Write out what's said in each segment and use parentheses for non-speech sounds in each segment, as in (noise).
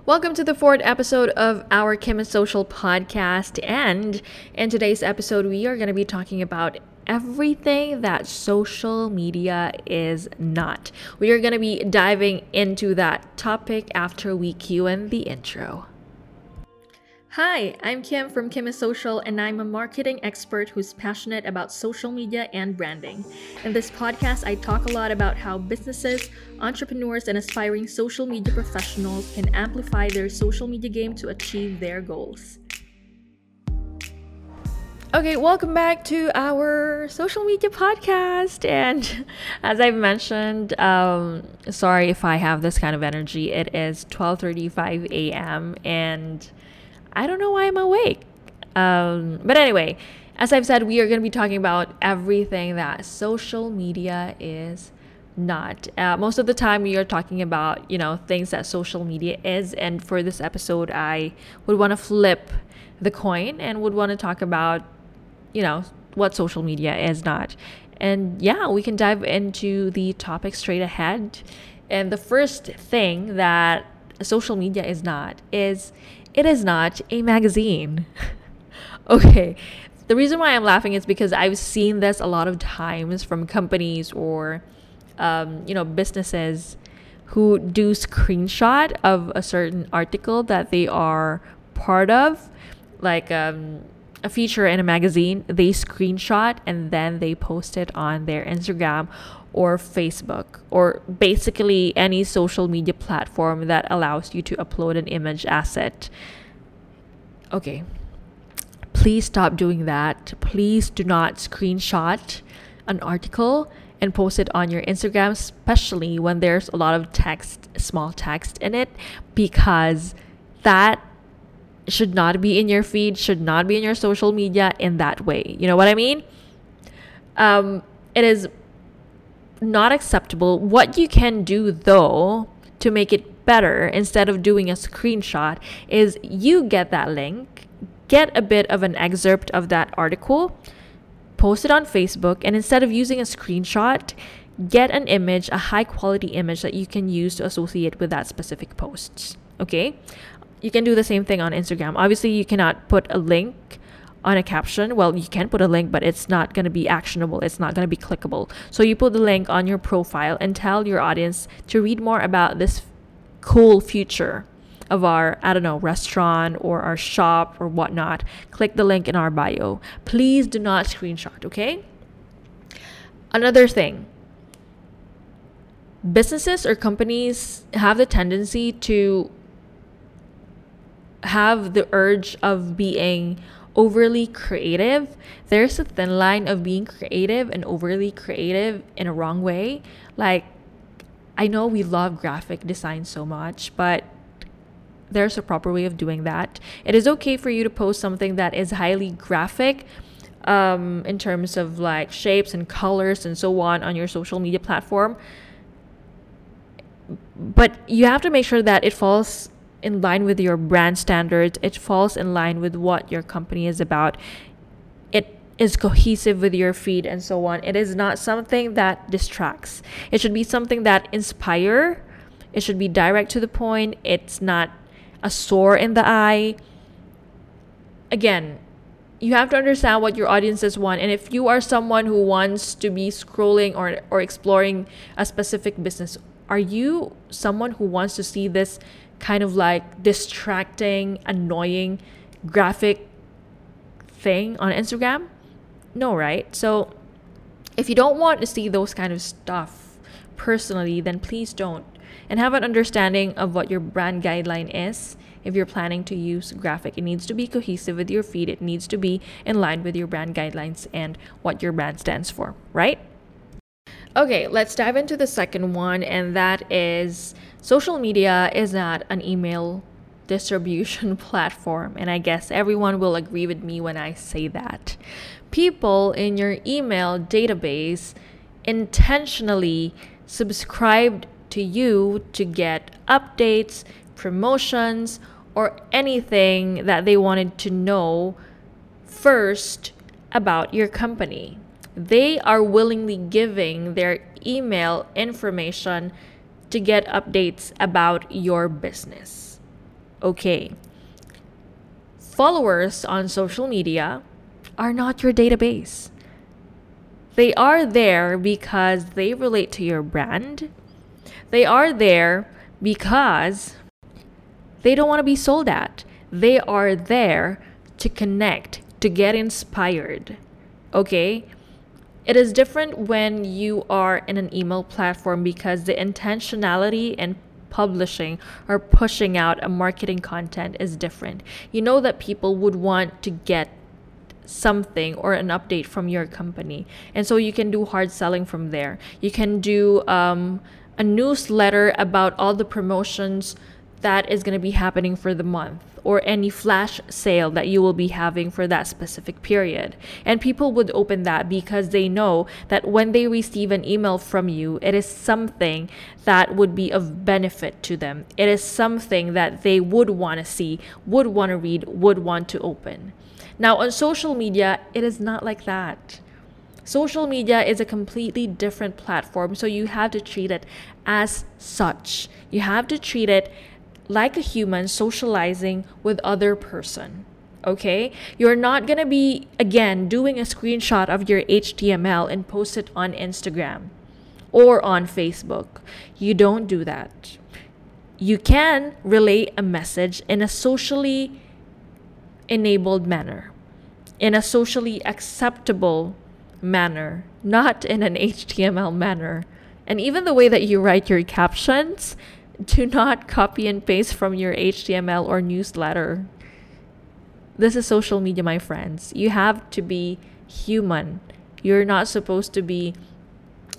Welcome to the fourth episode of our Kim is Social podcast. And in today's episode, we are going to be talking about everything that social media is not. We are going to be diving into that topic after we cue in the intro. Hi, I'm Kim from Kim is Social, and I'm a marketing expert who's passionate about social media and branding. In this podcast, I talk a lot about how businesses, entrepreneurs, and aspiring social media professionals can amplify their social media game to achieve their goals. Okay, welcome back to our social media podcast. And (laughs) as I've mentioned, um, sorry if I have this kind of energy. It is 12:35 a.m. and I don't know why I'm awake. Um, but anyway, as I've said, we are going to be talking about everything that social media is not. Uh, most of the time, we are talking about, you know, things that social media is. And for this episode, I would want to flip the coin and would want to talk about, you know, what social media is not. And yeah, we can dive into the topic straight ahead. And the first thing that social media is not is it is not a magazine. (laughs) okay. The reason why I'm laughing is because I've seen this a lot of times from companies or, um, you know, businesses who do screenshot of a certain article that they are part of, like um, a feature in a magazine. They screenshot and then they post it on their Instagram or Facebook or basically any social media platform that allows you to upload an image asset. Okay. Please stop doing that. Please do not screenshot an article and post it on your Instagram, especially when there's a lot of text, small text in it, because that should not be in your feed, should not be in your social media in that way. You know what I mean? Um, it is not acceptable. What you can do though to make it better instead of doing a screenshot is you get that link, get a bit of an excerpt of that article, post it on Facebook, and instead of using a screenshot, get an image, a high quality image that you can use to associate with that specific post. Okay? You can do the same thing on Instagram. Obviously, you cannot put a link on a caption, well, you can put a link, but it's not going to be actionable. It's not going to be clickable. So you put the link on your profile and tell your audience to read more about this cool future of our, I don't know, restaurant or our shop or whatnot. Click the link in our bio. Please do not screenshot, okay? Another thing businesses or companies have the tendency to have the urge of being overly creative. There's a thin line of being creative and overly creative in a wrong way. Like, I know we love graphic design so much, but there's a proper way of doing that. It is okay for you to post something that is highly graphic um, in terms of like shapes and colors and so on on your social media platform. But you have to make sure that it falls in line with your brand standards. It falls in line with what your company is about. It is cohesive with your feed and so on. It is not something that distracts. It should be something that inspire. It should be direct to the point. It's not a sore in the eye. Again, you have to understand what your audiences want and if you are someone who wants to be scrolling or or exploring a specific business are you someone who wants to see this kind of like distracting, annoying graphic thing on Instagram? No, right? So if you don't want to see those kind of stuff personally, then please don't. And have an understanding of what your brand guideline is if you're planning to use graphic. It needs to be cohesive with your feed, it needs to be in line with your brand guidelines and what your brand stands for, right? Okay, let's dive into the second one, and that is social media is not an email distribution (laughs) platform. And I guess everyone will agree with me when I say that. People in your email database intentionally subscribed to you to get updates, promotions, or anything that they wanted to know first about your company they are willingly giving their email information to get updates about your business. okay. Followers on social media are not your database. They are there because they relate to your brand. They are there because they don't want to be sold at. They are there to connect, to get inspired. Okay? It is different when you are in an email platform because the intentionality and publishing or pushing out a marketing content is different. You know that people would want to get something or an update from your company. And so you can do hard selling from there. You can do um, a newsletter about all the promotions that is going to be happening for the month or any flash sale that you will be having for that specific period. And people would open that because they know that when they receive an email from you, it is something that would be of benefit to them. It is something that they would want to see, would want to read, would want to open. Now, on social media, it is not like that. Social media is a completely different platform, so you have to treat it as such. You have to treat it like a human socializing with other person. Okay? You're not going to be again doing a screenshot of your HTML and post it on Instagram or on Facebook. You don't do that. You can relay a message in a socially enabled manner, in a socially acceptable manner, not in an HTML manner. And even the way that you write your captions, do not copy and paste from your HTML or newsletter. This is social media, my friends. You have to be human. You're not supposed to be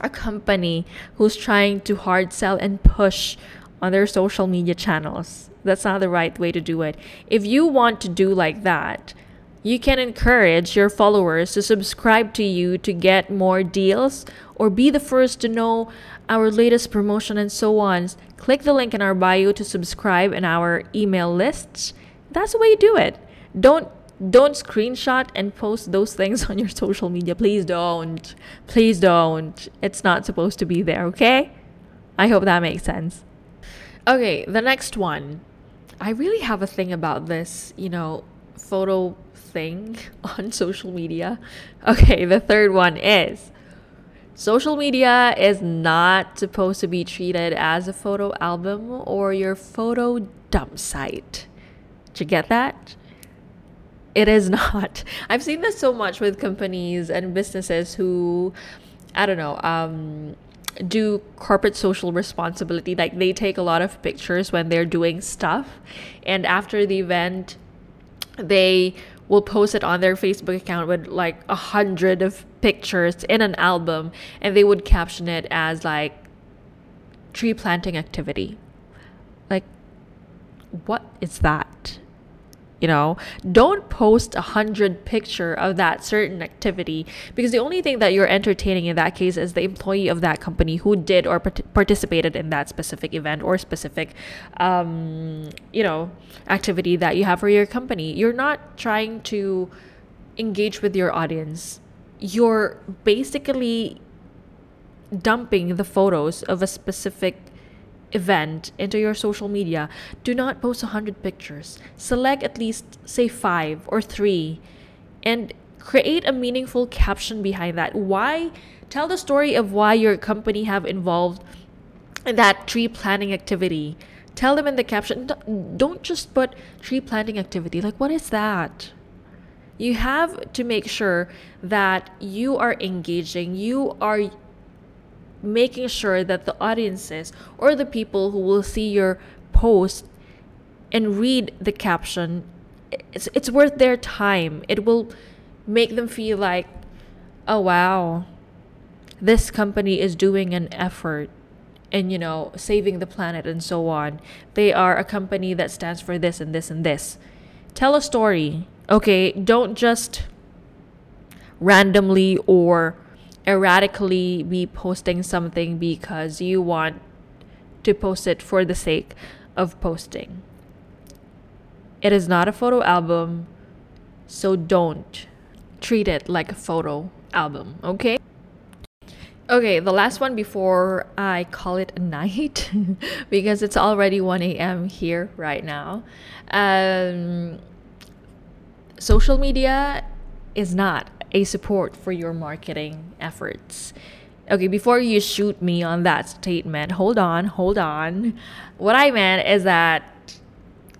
a company who's trying to hard sell and push on their social media channels. That's not the right way to do it. If you want to do like that, you can encourage your followers to subscribe to you to get more deals or be the first to know our latest promotion and so on. Click the link in our bio to subscribe in our email lists. That's the way you do it. Don't don't screenshot and post those things (laughs) on your social media. Please don't. Please don't. It's not supposed to be there, okay? I hope that makes sense. Okay, the next one. I really have a thing about this, you know, photo thing (laughs) on social media. Okay, the third one is social media is not supposed to be treated as a photo album or your photo dump site. Did you get that? It is (laughs) not. I've seen this so much with companies and businesses who, I don't know, um, do corporate social responsibility. Like they take a lot of pictures when they're doing stuff, and after the event, they will post it on their Facebook account with like a hundred of pictures in an album, and they would caption it as like tree planting activity. Like, what is that? You know? Don't post a hundred picture of that certain activity because the only thing that you're entertaining in that case is the employee of that company who did or part- participated in that specific event or specific um, you know activity that you have for your company. You're not trying to engage with your audience. You're basically dumping the photos of a specific event into your social media, do not post 100 pictures. Select at least, say, five or three and create a meaningful caption behind that. Why? Tell the story of why your company have involved in that tree planting activity. Tell them in the caption, don't just put tree planting activity. Like, what is that? You have to make sure that you are engaging, you are making sure that the audiences or the people who will see your post and read the caption it's, it's worth their time. It will make them feel like oh wow this company is doing an effort and you know saving the planet and so on. They are a company that stands for this and this and this. Tell a story okay? Don't just randomly or erratically be posting something because you want to post it for the sake of posting. It is not a photo album, so don't treat it like a photo album, okay? Okay, the last one before I call it a night (laughs) because it's already 1 a.m. here right now. Um, social media is not a support for your marketing efforts. Okay, before you shoot me on that statement, hold on, hold on. What I meant is that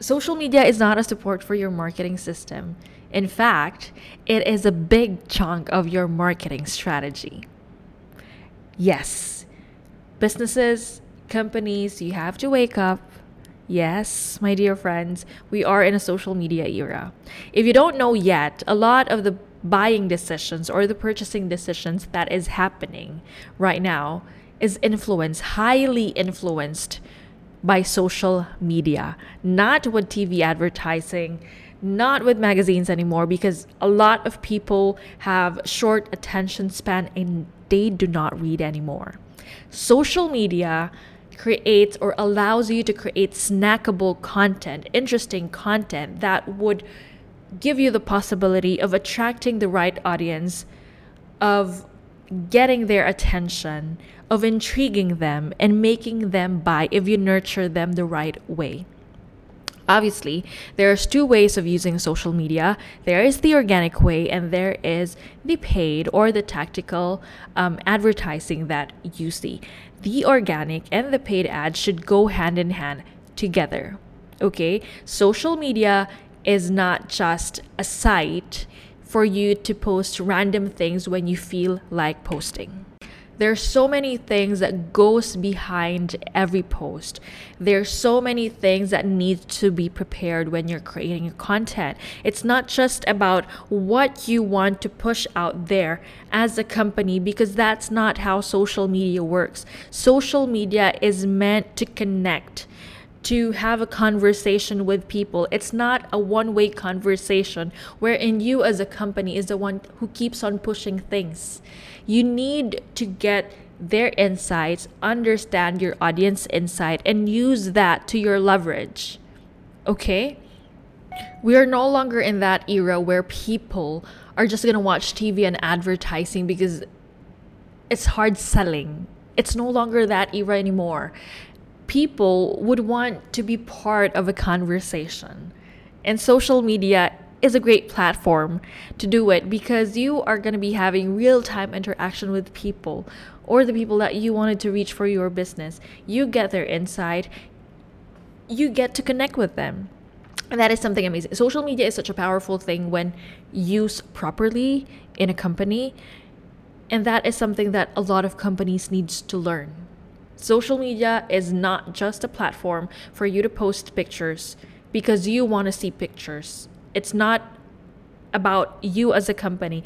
social media is not a support for your marketing system. In fact, it is a big chunk of your marketing strategy. Yes, businesses, companies, you have to wake up. Yes, my dear friends, we are in a social media era. If you don't know yet, a lot of the buying decisions or the purchasing decisions that is happening right now is influenced, highly influenced by social media, not with TV advertising, not with magazines anymore, because a lot of people have short attention span and they do not read anymore. Social media creates or allows you to create snackable content, interesting content that would give you the possibility of attracting the right audience, of getting their attention, of intriguing them, and making them buy if you nurture them the right way. Obviously, there's two ways of using social media. There is the organic way, and there is the paid or the tactical um, advertising that you see. The organic and the paid ads should go hand in hand together. Okay, social media is not just a site for you to post random things when you feel like posting. There's so many things that goes behind every post. There's so many things that need to be prepared when you're creating your content. It's not just about what you want to push out there as a company because that's not how social media works. Social media is meant to connect to have a conversation with people. It's not a one way conversation wherein you, as a company, is the one who keeps on pushing things. You need to get their insights, understand your audience insight, and use that to your leverage. Okay? We are no longer in that era where people are just going to watch TV and advertising because it's hard selling. It's no longer that era anymore people would want to be part of a conversation. And social media is a great platform to do it because you are going to be having real time interaction with people or the people that you wanted to reach for your business. You get their insight, you get to connect with them. And that is something amazing. Social media is such a powerful thing when used properly in a company. And that is something that a lot of companies needs to learn Social media is not just a platform for you to post pictures because you want to see pictures. It's not about you as a company,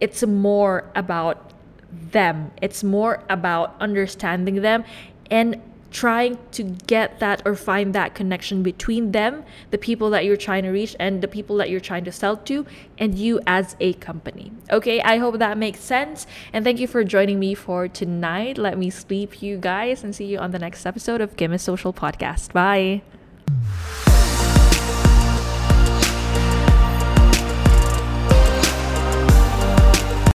it's more about them. It's more about understanding them and trying to get that or find that connection between them, the people that you're trying to reach, and the people that you're trying to sell to, and you as a company. Okay, I hope that makes sense. And thank you for joining me for tonight. Let me sleep, you guys, and see you on the next episode of Kim is Social Podcast. Bye.